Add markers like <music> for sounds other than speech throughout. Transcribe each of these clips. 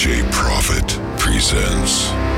DJ Prophet presents.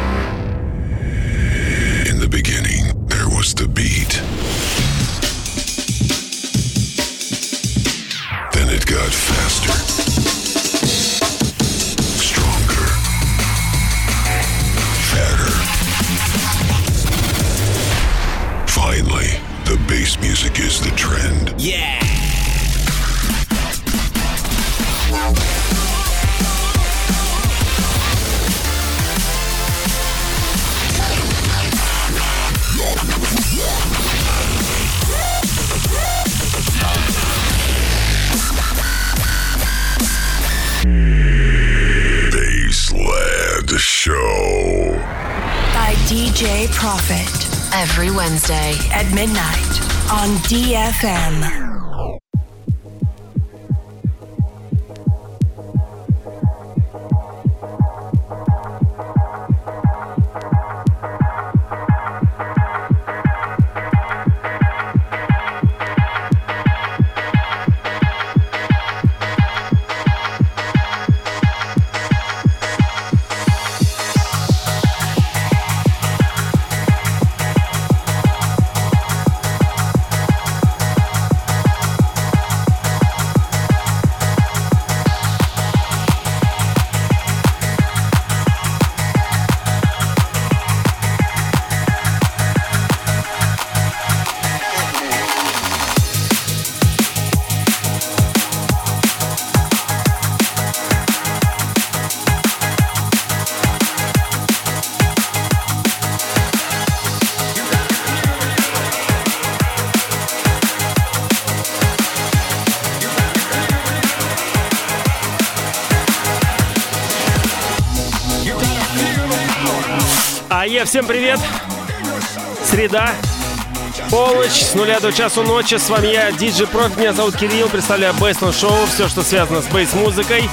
At midnight on DFM. АЕ, всем привет! Среда, полночь, с нуля до часу ночи. С вами я, Диджи Проф, меня зовут Кирилл, представляю Бейсленд Шоу, все, что связано с бейс-музыкой.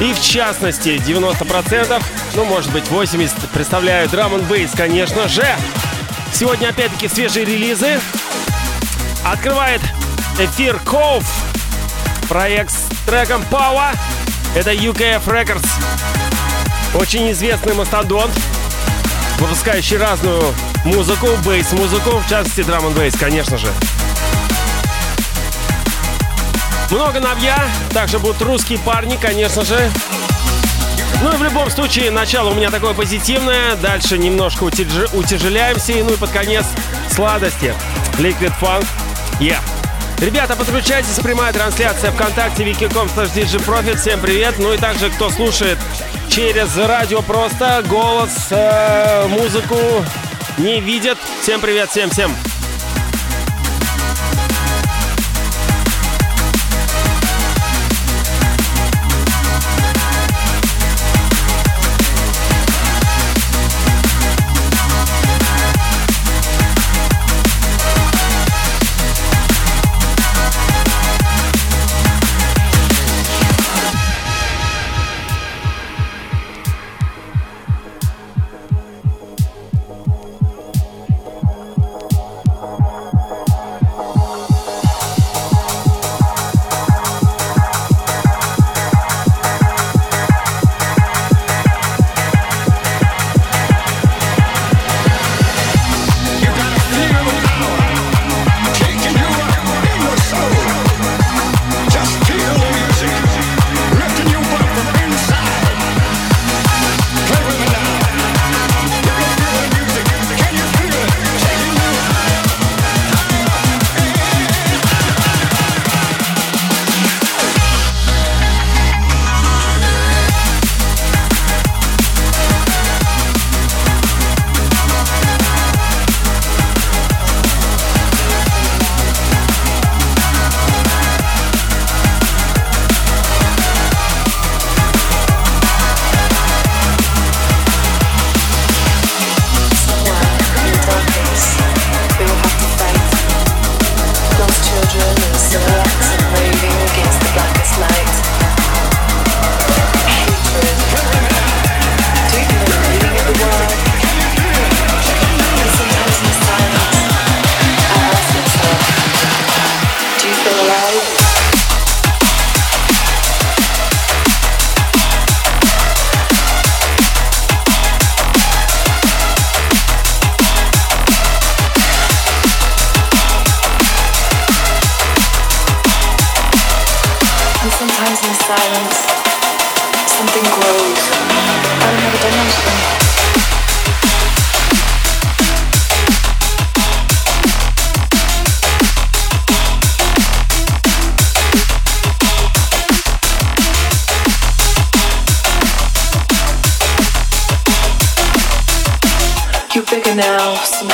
И в частности, 90%, ну, может быть, 80% представляю драм н бейс, конечно же. Сегодня, опять-таки, свежие релизы. Открывает эфир Ков, проект с треком Power. Это UKF Records. Очень известный мастодонт, выпускающий разную музыку, бейс-музыку, в частности драм н бейс, конечно же. Много новья, также будут русские парни, конечно же. Ну и в любом случае, начало у меня такое позитивное, дальше немножко утяж- утяжеляемся, и ну и под конец сладости. Liquid Funk, yeah. Ребята, подключайтесь, прямая трансляция ВКонтакте, wiki.com Profit. Всем привет. Ну и также, кто слушает через радио просто, голос, э, музыку не видят. Всем привет, всем-всем.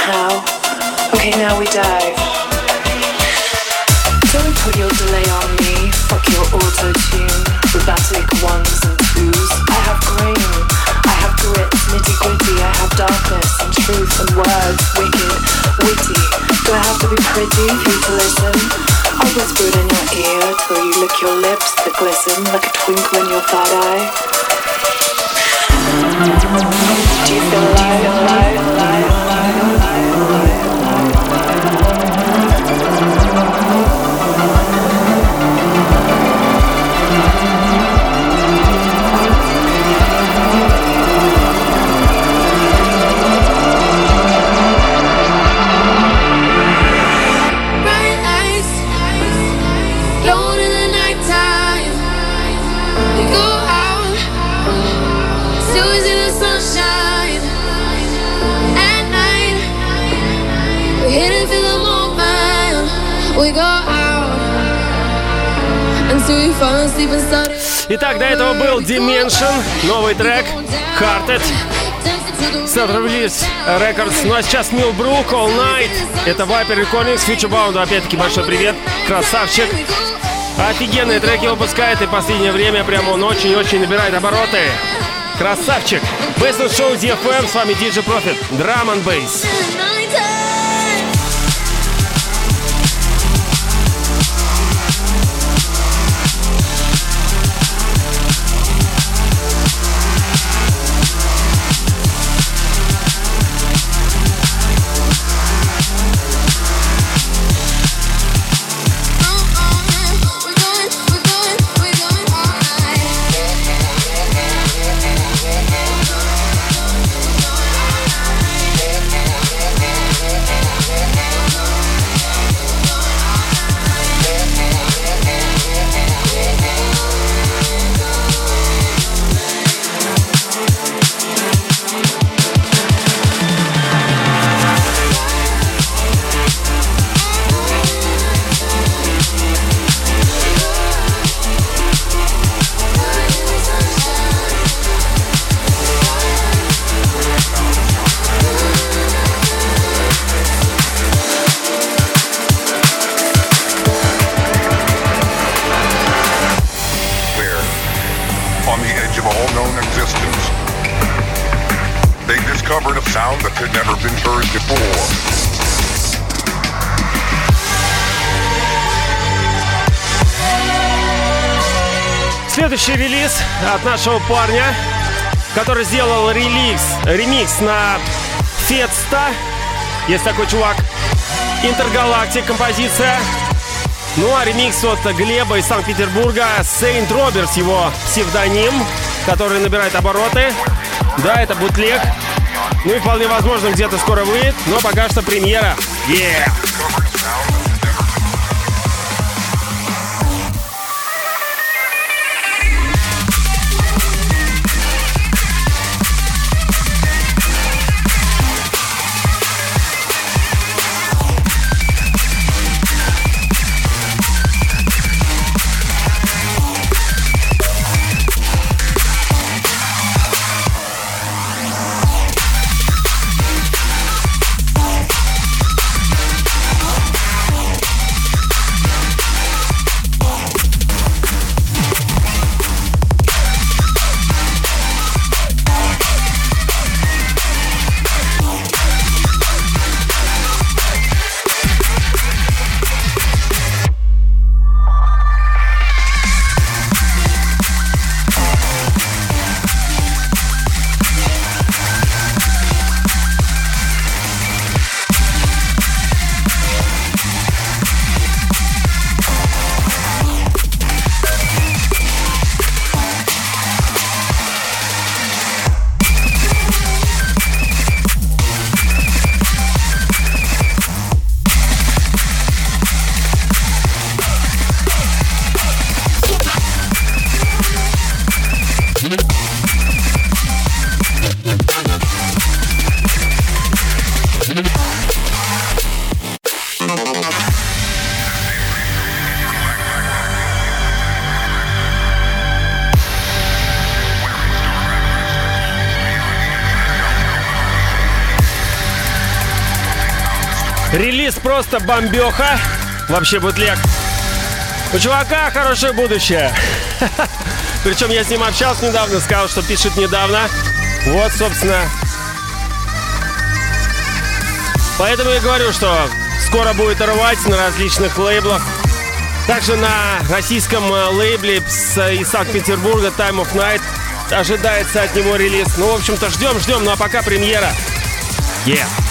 How? Okay, now we dive. Don't put your delay on me. Fuck your auto tune. Robotic ones and twos. I have grain. I have grit, nitty gritty. I have darkness and truth and words. Wicked, witty. Do I have to be pretty for you to listen? I'll whisper it in your ear till you lick your lips that glisten like a twinkle in your third eye. Do you feel alive? Do you feel alive? alive? Итак, до этого был Dimension, новый трек, Hearted, Center Release Records. Ну а сейчас Millbrook, All Night. Это Viper Recordings, Future Bound. Опять-таки большой привет, красавчик. Офигенные треки выпускает и в последнее время прямо он очень-очень набирает обороты. Красавчик! Бейсмен шоу DFM, с вами DJ Profit, Drum and Bass. Нашего парня, который сделал релиз, ремикс на Фетста. Есть такой чувак. Интергалактик композиция. Ну а ремикс от Глеба из Санкт-Петербурга. Сейнт Робертс его псевдоним, который набирает обороты. Да, это бутлег. Ну и вполне возможно где-то скоро выйдет, но пока что премьера. Yeah! Бомбеха. Вообще бутлег. У чувака хорошее будущее. <laughs> Причем я с ним общался недавно, сказал, что пишет недавно. Вот, собственно. Поэтому я говорю, что скоро будет рвать на различных лейблах. Также на российском э, лейбле из Санкт-Петербурга Time of Night ожидается от него релиз. Ну, в общем-то, ждем, ждем. Ну а пока премьера. Yeah.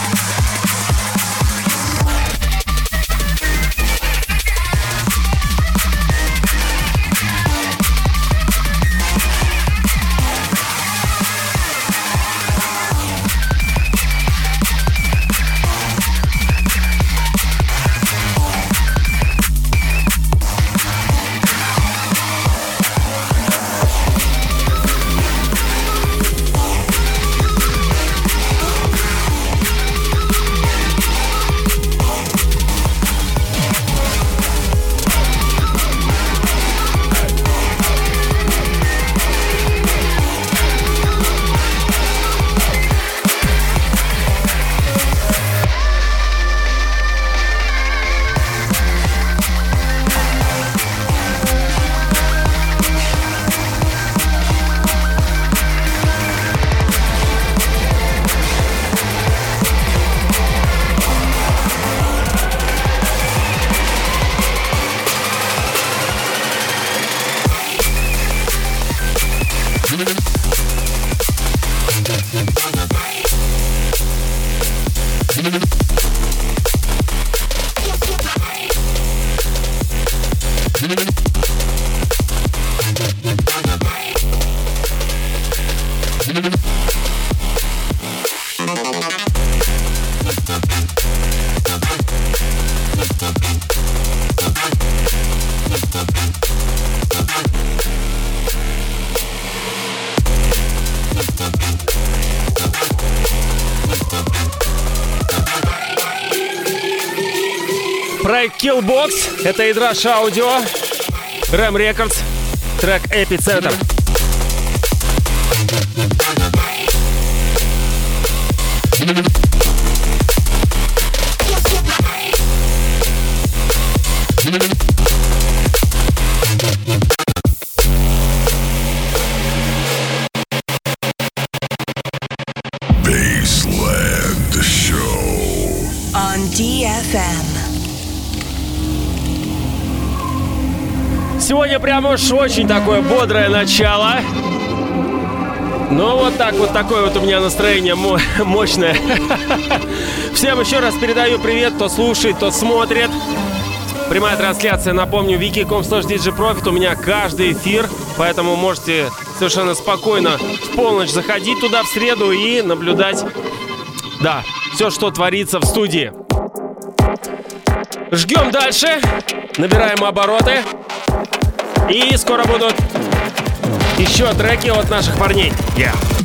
Это Идраш Аудио. Рэм Рекордс. Трек Эпицентр. Baseland прям уж очень такое бодрое начало. Ну, вот так вот такое вот у меня настроение <laughs> мощное. <laughs> Всем еще раз передаю привет, кто слушает, кто смотрит. Прямая трансляция, напомню, wiki.com Profit. У меня каждый эфир, поэтому можете совершенно спокойно в полночь заходить туда в среду и наблюдать, да, все, что творится в студии. Жгем дальше, набираем обороты. И скоро будут еще треки от наших парней. Yeah.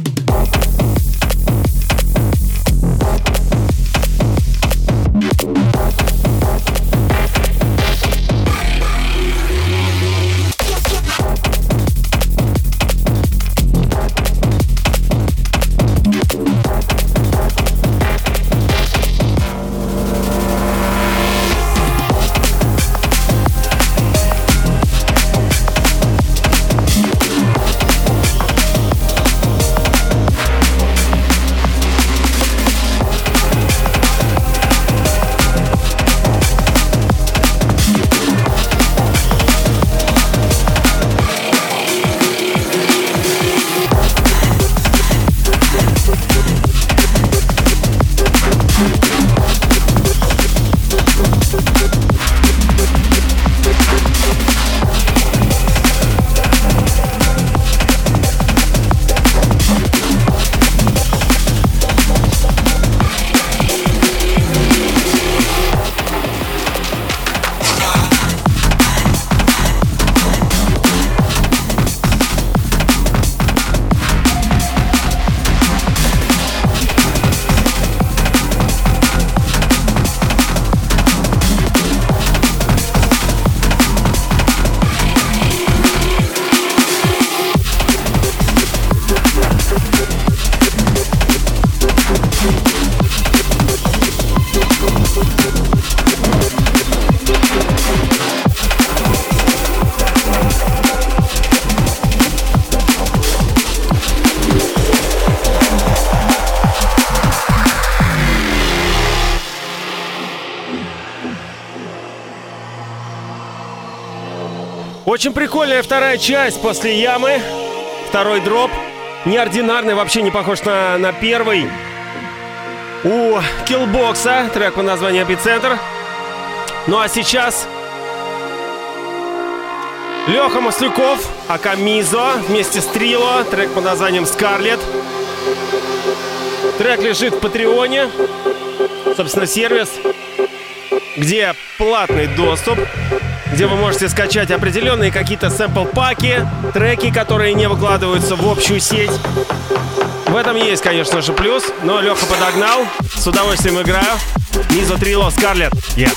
Очень прикольная вторая часть после ямы. Второй дроп. Неординарный, вообще не похож на, на первый. У Киллбокса, трек под названием «Эпицентр». Ну а сейчас Леха Маслюков, Акамизо вместе с Трило, трек под названием «Скарлет». Трек лежит в Патреоне, собственно, сервис, где платный доступ где вы можете скачать определенные какие-то сэмпл-паки, треки, которые не выкладываются в общую сеть. В этом есть, конечно же, плюс, но Леха подогнал. С удовольствием играю. Низу Трило Скарлет. Yeah.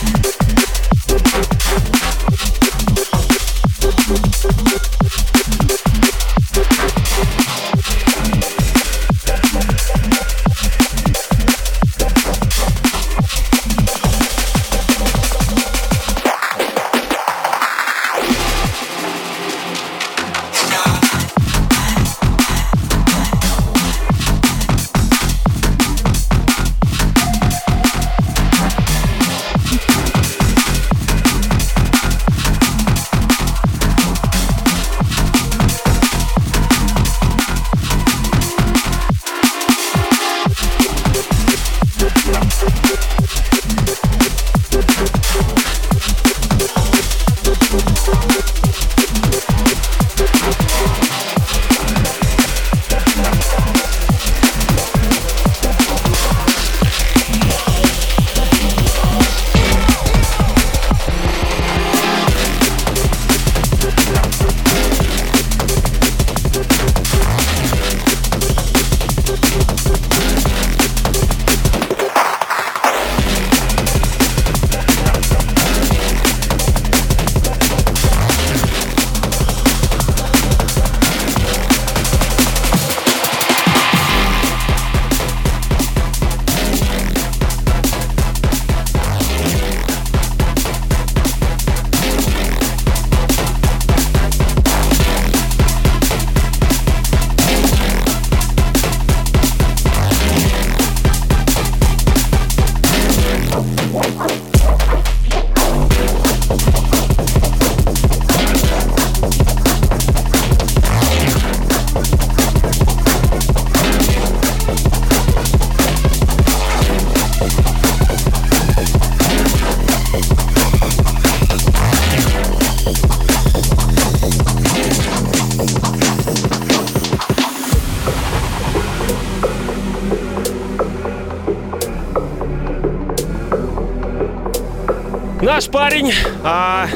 Наш парень, а,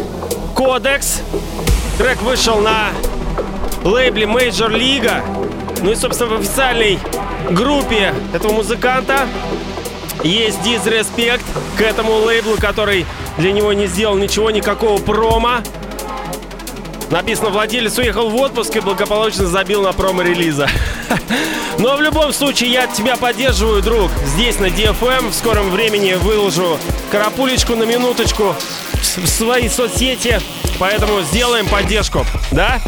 Кодекс. Трек вышел на лейбле Major League. Ну и, собственно, в официальной группе этого музыканта есть дизреспект к этому лейблу, который для него не сделал ничего, никакого промо. Написано, владелец уехал в отпуск и благополучно забил на промо-релиза. <laughs> <laughs> Но в любом случае я тебя поддерживаю, друг. Здесь на DFM в скором времени выложу карапулечку на минуточку в свои соцсети. Поэтому сделаем поддержку. Да?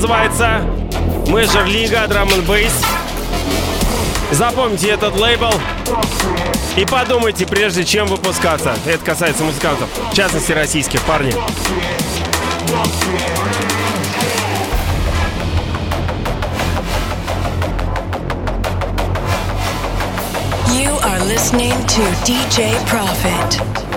Называется Major Liga Drum and Bass. Запомните этот лейбл и подумайте, прежде чем выпускаться. Это касается музыкантов, в частности российских парней. You are listening to DJ Profit.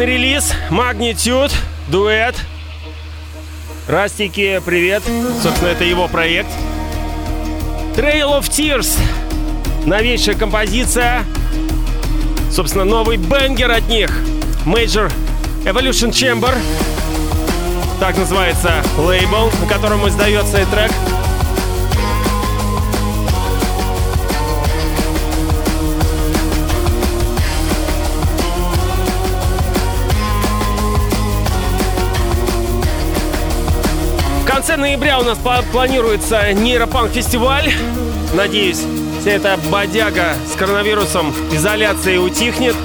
Прекрасный релиз, Magnitude, дуэт. Растики, привет. Собственно, это его проект. Trail of Tears. Новейшая композиция. Собственно, новый бенгер от них. Major Evolution Chamber. Так называется лейбл, на котором издается этот трек. Конце ноября у нас планируется нейропанк фестиваль. Надеюсь, вся эта бодяга с коронавирусом, изоляцией утихнет.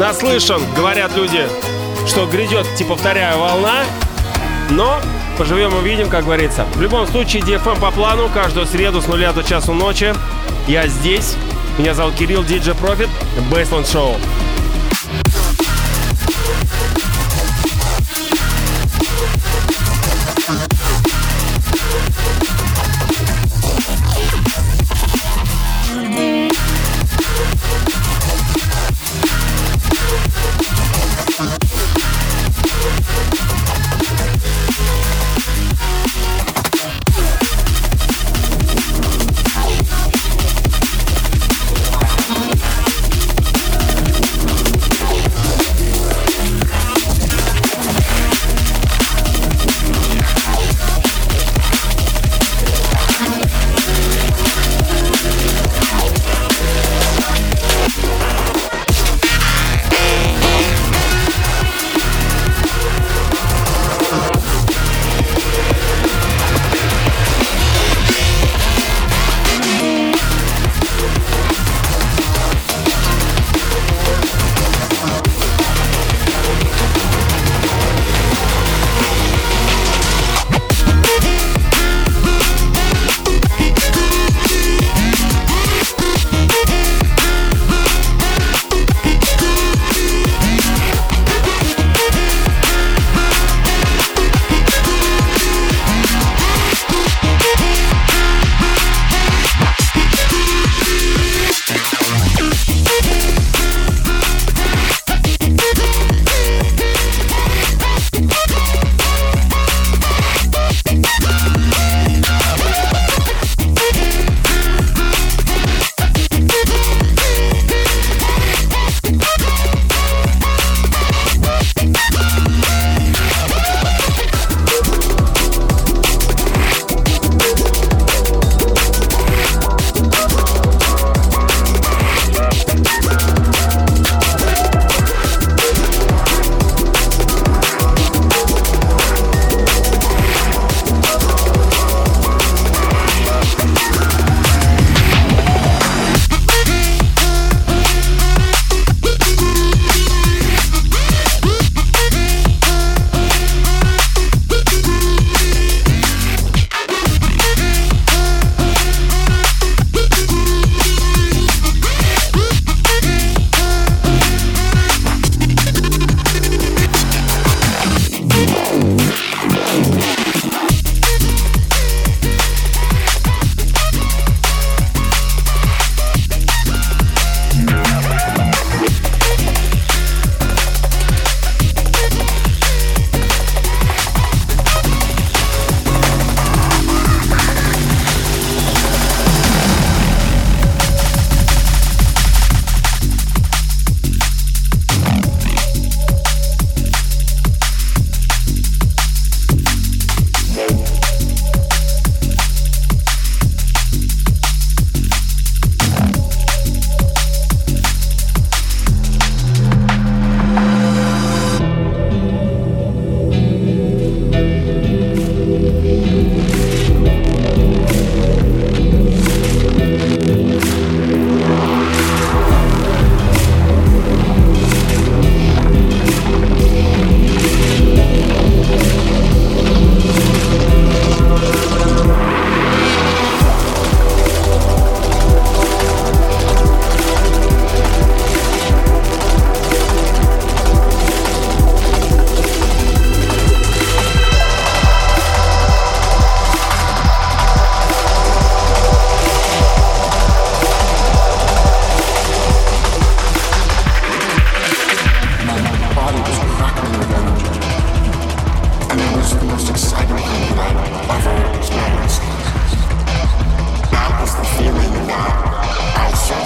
Наслышан, говорят люди, что грядет, типа, вторая волна. Но поживем увидим, как говорится. В любом случае, DFM по плану, каждую среду с нуля до часу ночи. Я здесь. Меня зовут Кирилл, DJ Profit, Baseline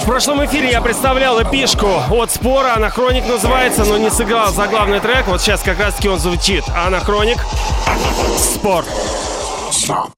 Show. прошлом эфире я представлял эпишку от Спора, Анахроник называется, но не сыграл за главный трек. Вот сейчас как раз таки он звучит. Анахроник, Спор. Stop.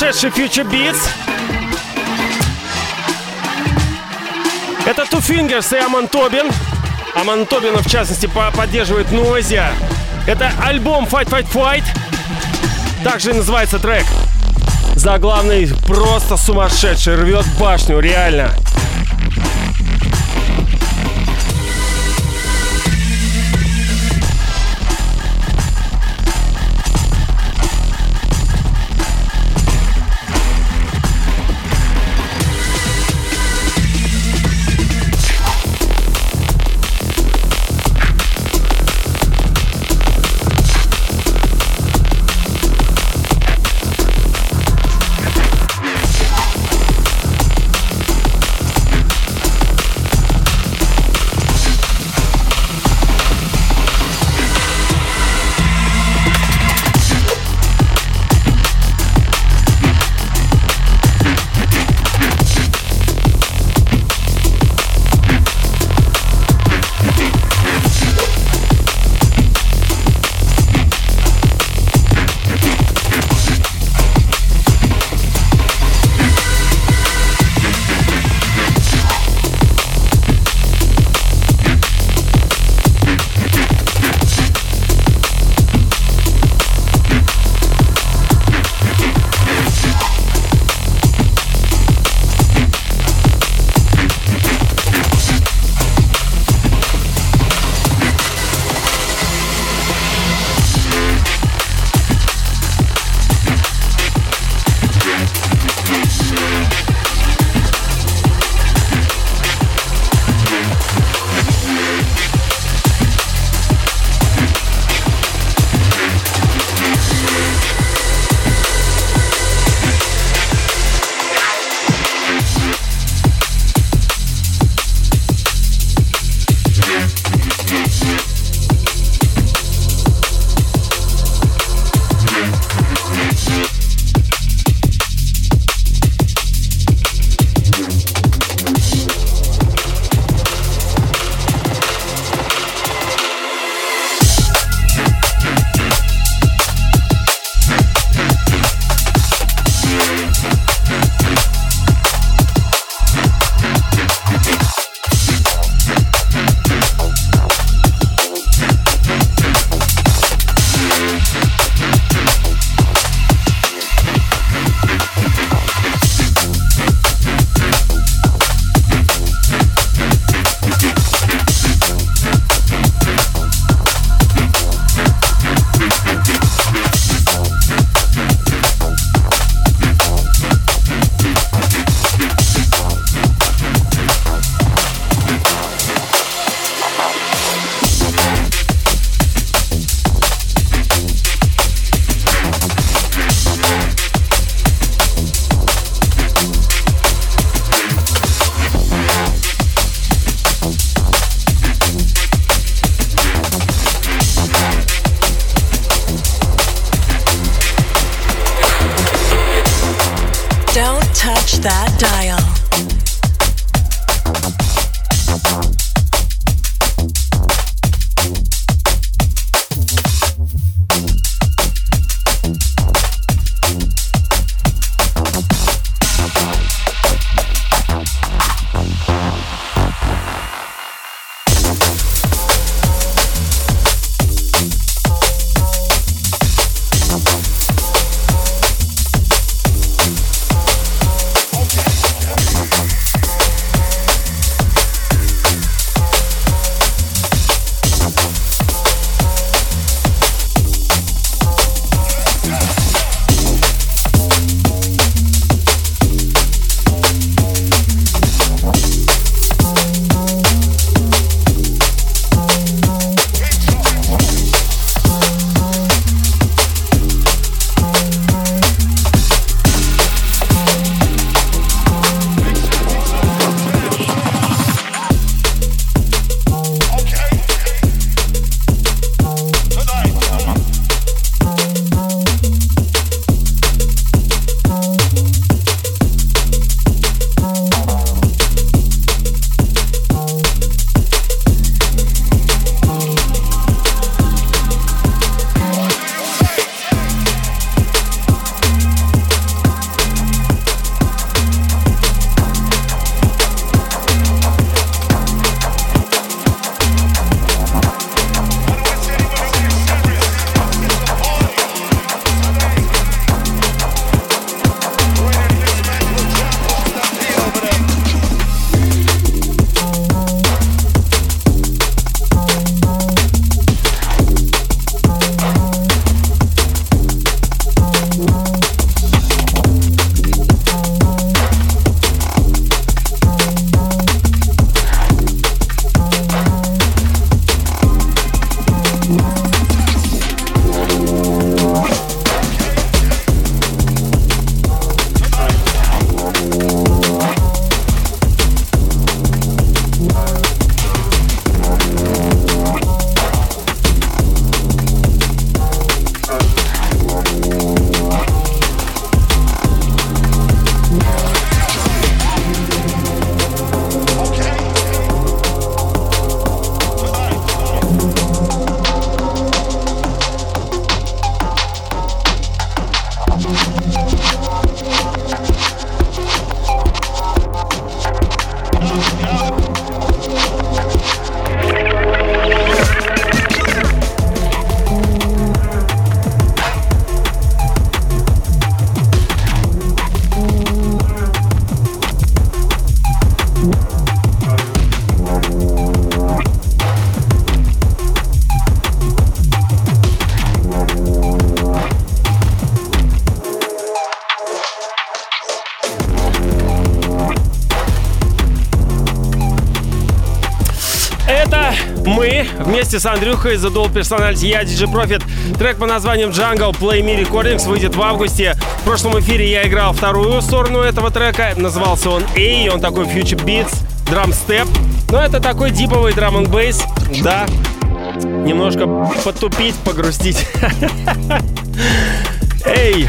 Сумасшедший Future Beats. Это Two Fingers и Аман Тобин. Аман Тобина, в частности, поддерживает Нойзя. Это альбом Fight Fight Fight. Также называется трек. Заглавный просто сумасшедший, рвет башню, реально. Вместе с Андрюхой Dual Personality, я DJ Profit. Трек по названием Jungle Play Me Recordings выйдет в августе. В прошлом эфире я играл вторую сторону этого трека. Назывался он A, он такой Future Beats, Drum Step. Но это такой диповый драм н бейс, да. Немножко потупить, погрустить. <laughs> Эй!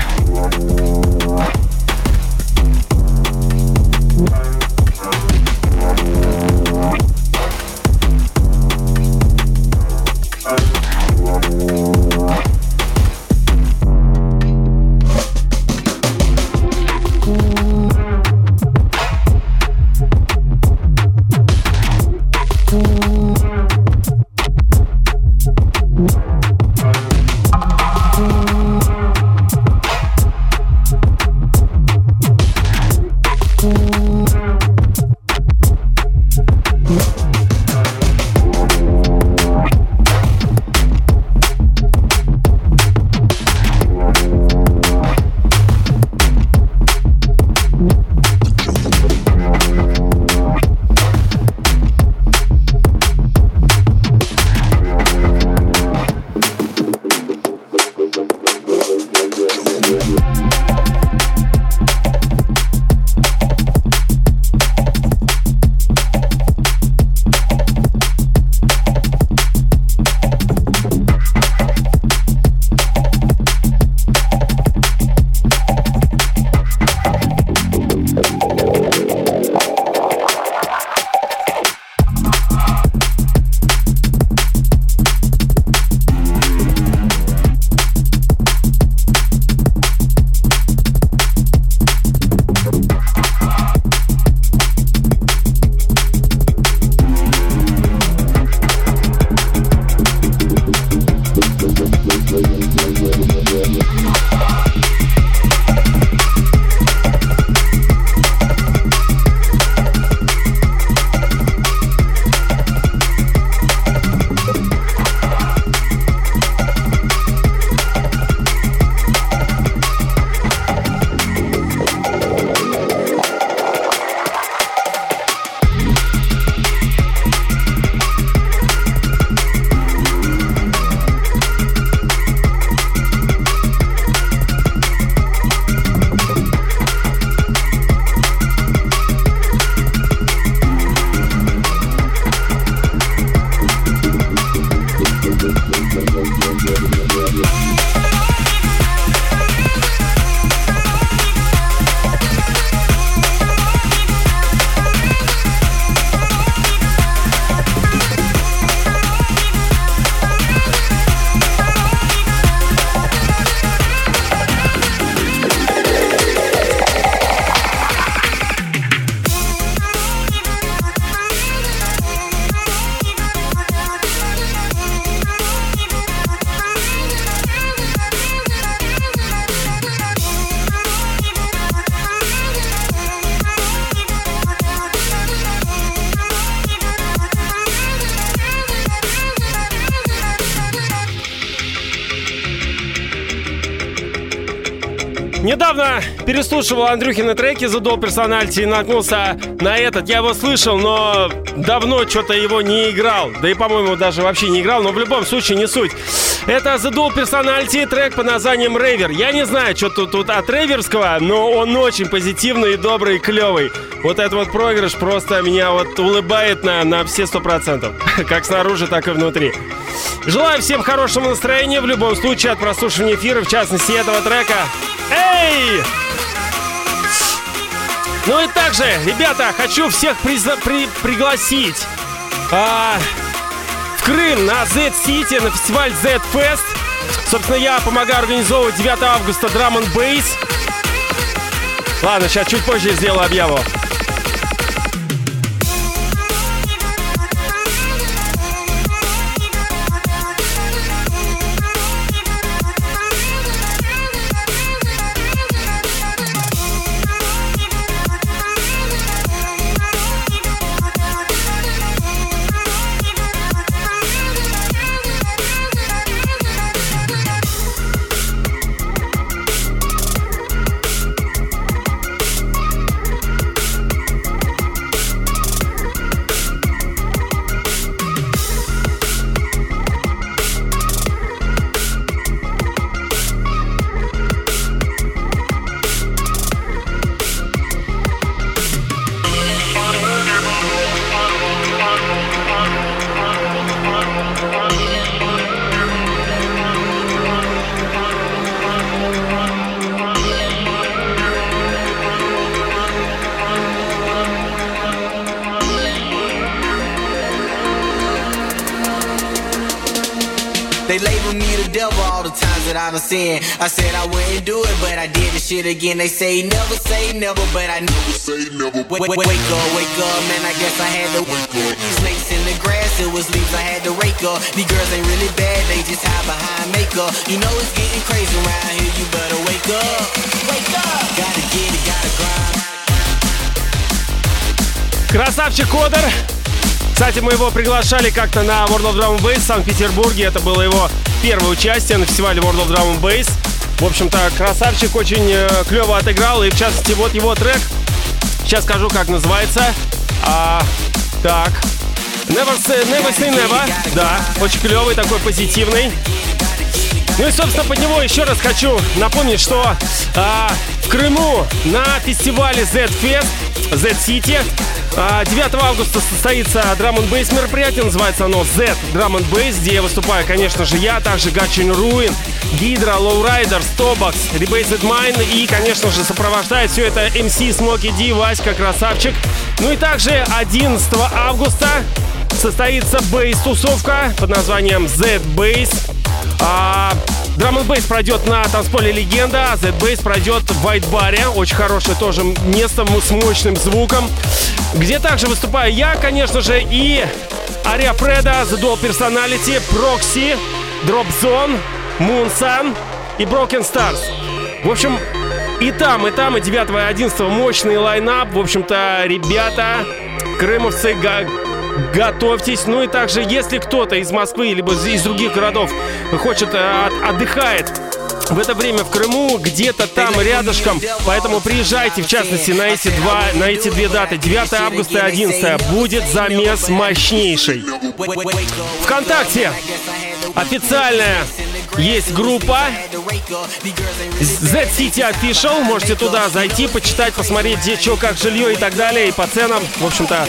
Недавно переслушивал Андрюхины треки за Dual Personality и наткнулся на этот. Я его слышал, но давно что-то его не играл. Да и, по-моему, даже вообще не играл, но в любом случае не суть. Это Dual Personality трек по названием Рейвер. Я не знаю, что тут, тут от Рейверского, но он очень позитивный, добрый, клевый. Вот этот вот проигрыш просто меня вот улыбает на, на все сто процентов. <laughs> Как снаружи, так и внутри. Желаю всем хорошего настроения в любом случае от прослушивания эфира, в частности этого трека. Эй! Ну и также, ребята, хочу всех приза- при- пригласить а, Крым на Z-City, на фестиваль Z-Fest. Собственно, я помогаю организовывать 9 августа Drum and Bass. Ладно, сейчас чуть позже сделаю объяву. devil all the times that I've been saying. I said I wouldn't do it, but I did the shit again. They say never say never, but I never say never. Wake, wake, wake up, wake up, man. I guess I had to wake up. Snakes in the grass, it was leaves I had to rake up. These girls ain't really bad, they just hide behind makeup. You know it's getting crazy around here. You better wake up, wake up. Gotta get it, gotta grind. Красавчик Кодер. Кстати, мы его приглашали как-то на World of Drum and Bass в Санкт-Петербурге. Это было его первое участие на фестивале World of Drum and Bass. В общем-то, красавчик очень э, клево отыграл. И в частности, вот его трек. Сейчас скажу, как называется. А, так. Never say, never say never. Да, очень клевый, такой позитивный. Ну и, собственно, под него еще раз хочу напомнить, что а, в Крыму на фестивале Z-Fest, Z-City, 9 августа состоится Drum and Bass мероприятие, называется оно Z Drum and Bass, где выступаю, конечно же, я, также Гачин Руин, Гидра, Lowrider, Stobox, Rebased Mine и, конечно же, сопровождает все это MC Смоки Ди, Васька, красавчик. Ну и также 11 августа состоится бейс-тусовка под названием Z-Bass. А, Драм бейс пройдет на танцполе Легенда, а Z-Bass пройдет в White Баре. Очень хорошее тоже место с мощным звуком. Где также выступаю я, конечно же, и Ария Фреда, The Dual Personality, Proxy, Drop Zone, Moonsun и Broken Stars. В общем, и там, и там, и 9 и 11 мощный лайнап. В общем-то, ребята, крымовцы, готовьтесь. Ну и также, если кто-то из Москвы либо из других городов хочет э, отдыхает в это время в Крыму, где-то там рядышком. Поэтому приезжайте, в частности, на эти, два, на эти две даты. 9 августа и 11 будет замес мощнейший. Вконтакте официальная есть группа Z-City Official. Можете туда зайти, почитать, посмотреть, где что, как жилье и так далее. И по ценам, в общем-то,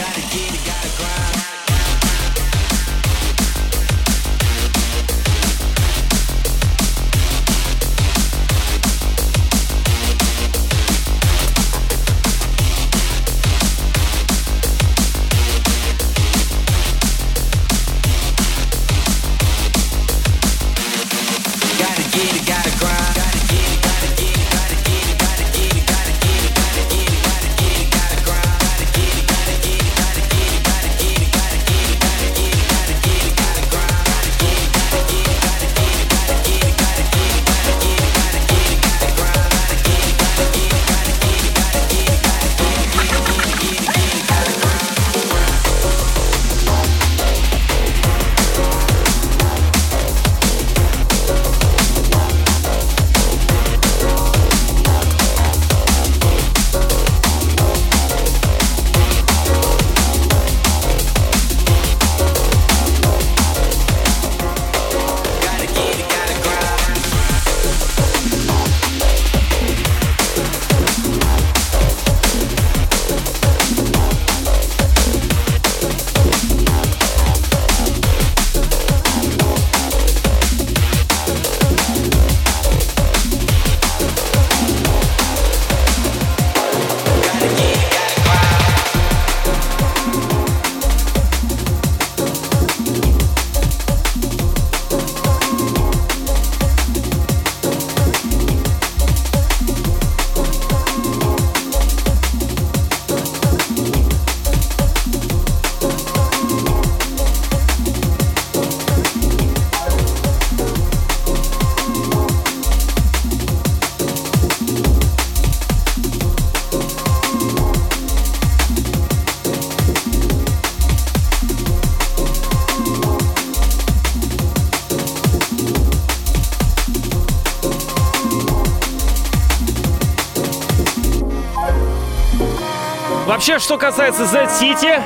Вообще, что касается Z-City,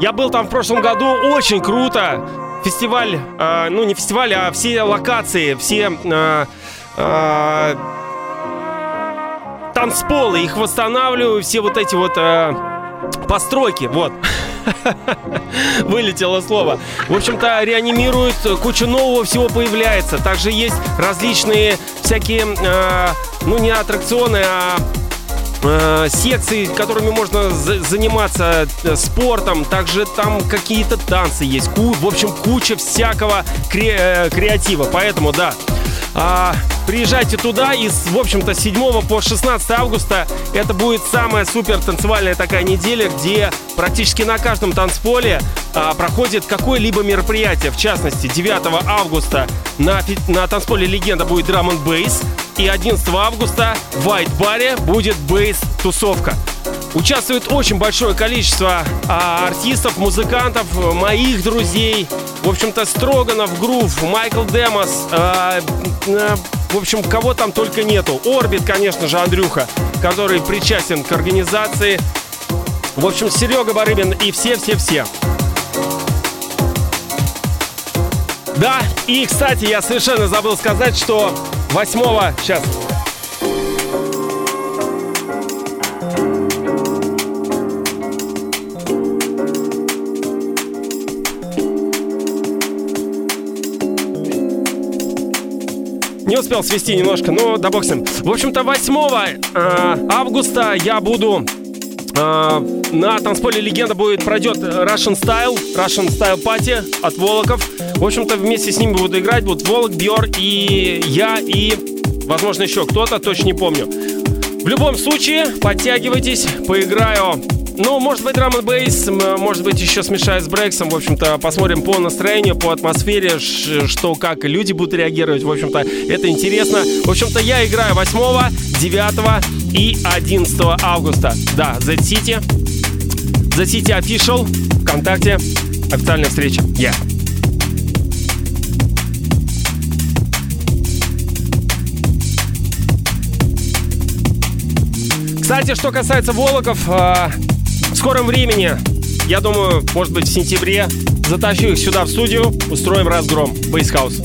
я был там в прошлом году, очень круто. Фестиваль, э, ну не фестиваль, а все локации, все э, э, танцполы, их восстанавливаю, все вот эти вот э, постройки, вот. <laughs> Вылетело слово. В общем-то, реанимируют, куча нового всего появляется. Также есть различные всякие, э, ну не аттракционы, а э, секций, которыми можно заниматься э, спортом, также там какие-то танцы есть, ку в общем, куча всякого кре э, креатива, поэтому, да, а, приезжайте туда и, в общем-то, с 7 по 16 августа. Это будет самая супер танцевальная такая неделя, где практически на каждом танцполе а, проходит какое-либо мероприятие. В частности, 9 августа на, на танцполе «Легенда» будет драм н бейс, и 11 августа в White Баре будет бейс-тусовка. Участвует очень большое количество а, артистов, музыкантов, моих друзей. В общем-то, Строганов, Грув, Майкл Демос. А, а, в общем, кого там только нету. Орбит, конечно же, Андрюха, который причастен к организации. В общем, Серега Барыбин и все-все-все. Да, и, кстати, я совершенно забыл сказать, что 8 сейчас Не успел свести немножко, но да бог с ним. В общем-то, 8 э, августа я буду э, на танцполе «Легенда» будет пройдет Russian Style, Russian Style Party от Волоков. В общем-то, вместе с ними буду играть. Будут Волок, Бьор и я, и, возможно, еще кто-то, точно не помню. В любом случае, подтягивайтесь, поиграю ну, может быть, драм бейс, может быть, еще смешаю с брейксом. В общем-то, посмотрим по настроению, по атмосфере, что, как люди будут реагировать. В общем-то, это интересно. В общем-то, я играю 8, 9 и 11 августа. Да, Z-City. Z-City Official. ВКонтакте. Официальная встреча. Я. Yeah. Кстати, что касается Волоков, а, скором времени, я думаю, может быть в сентябре, затащу их сюда в студию, устроим разгром Бейсхаус.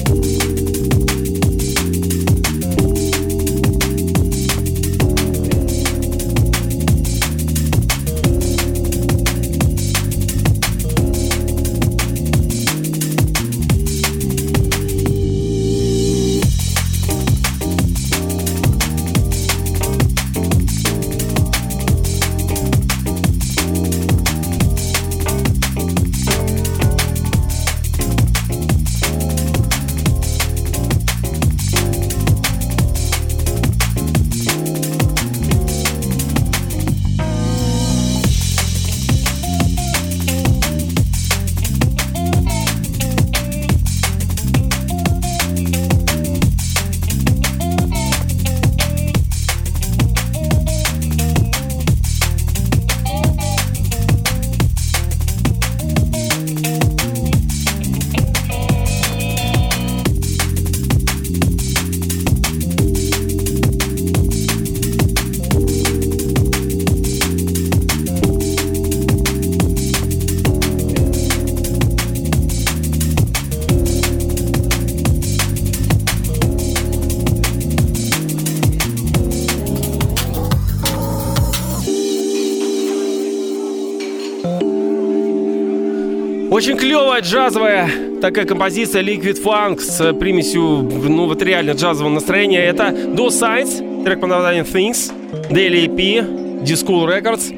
Очень клевая джазовая такая композиция Liquid Funk с примесью, ну вот реально джазового настроения. Это Do Signs, трек под названием Things, Daily EP, Discool Records.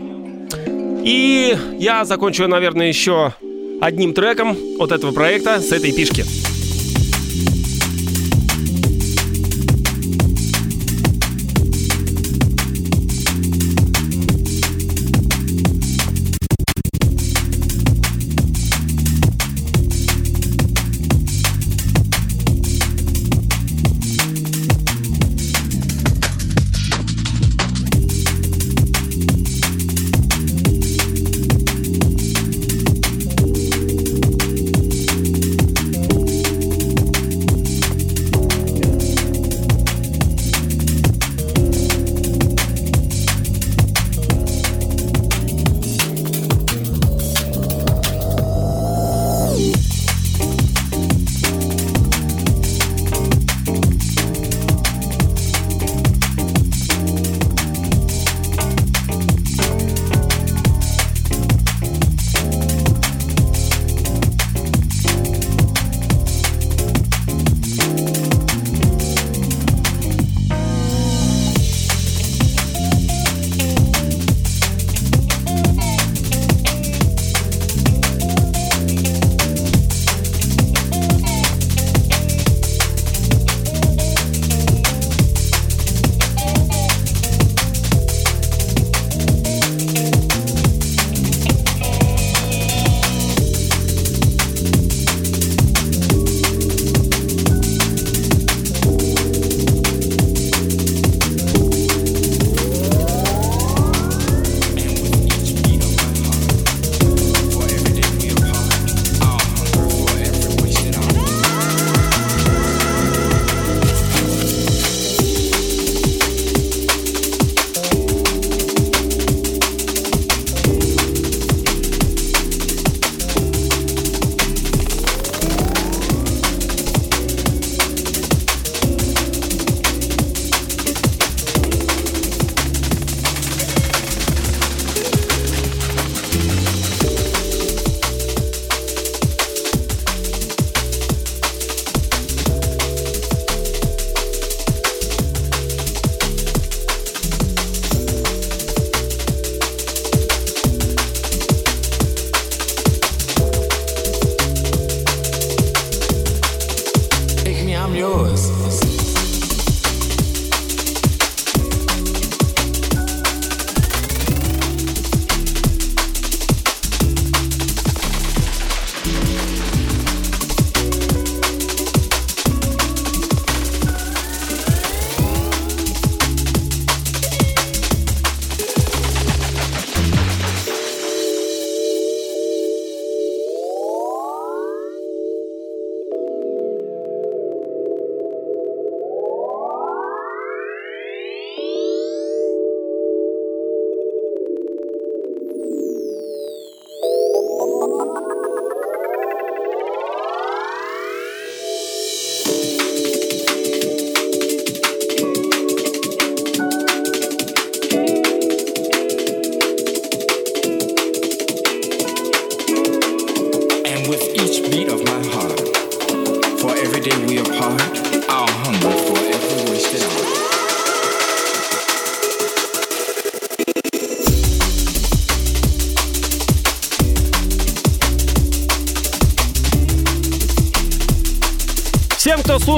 И я закончу, наверное, еще одним треком от этого проекта с этой пишки.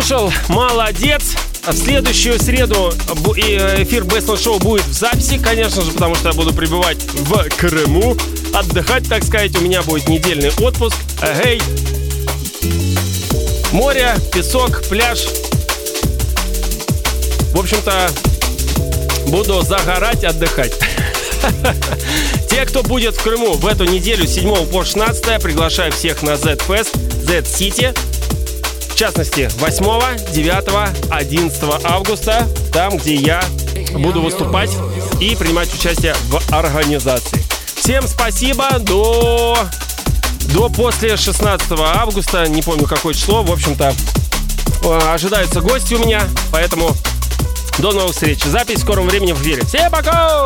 Всем, кто слушал, молодец. В следующую среду э, эфир Best of Show будет в записи, конечно же, потому что я буду пребывать в Крыму. Отдыхать, так сказать, у меня будет недельный отпуск. Эй, море, песок, пляж. В общем-то, буду загорать, отдыхать. <laughs> Те, кто будет в Крыму в эту неделю с 7 по 16, приглашаю всех на Z-Fest, Z-City. Частности, 8, 9, 11 августа, там, где я буду выступать и принимать участие в организации. Всем спасибо, до, до после 16 августа, не помню какое число, в общем-то, э, ожидаются гости у меня, поэтому до новых встреч. Запись в скором времени в эфире. Всем пока!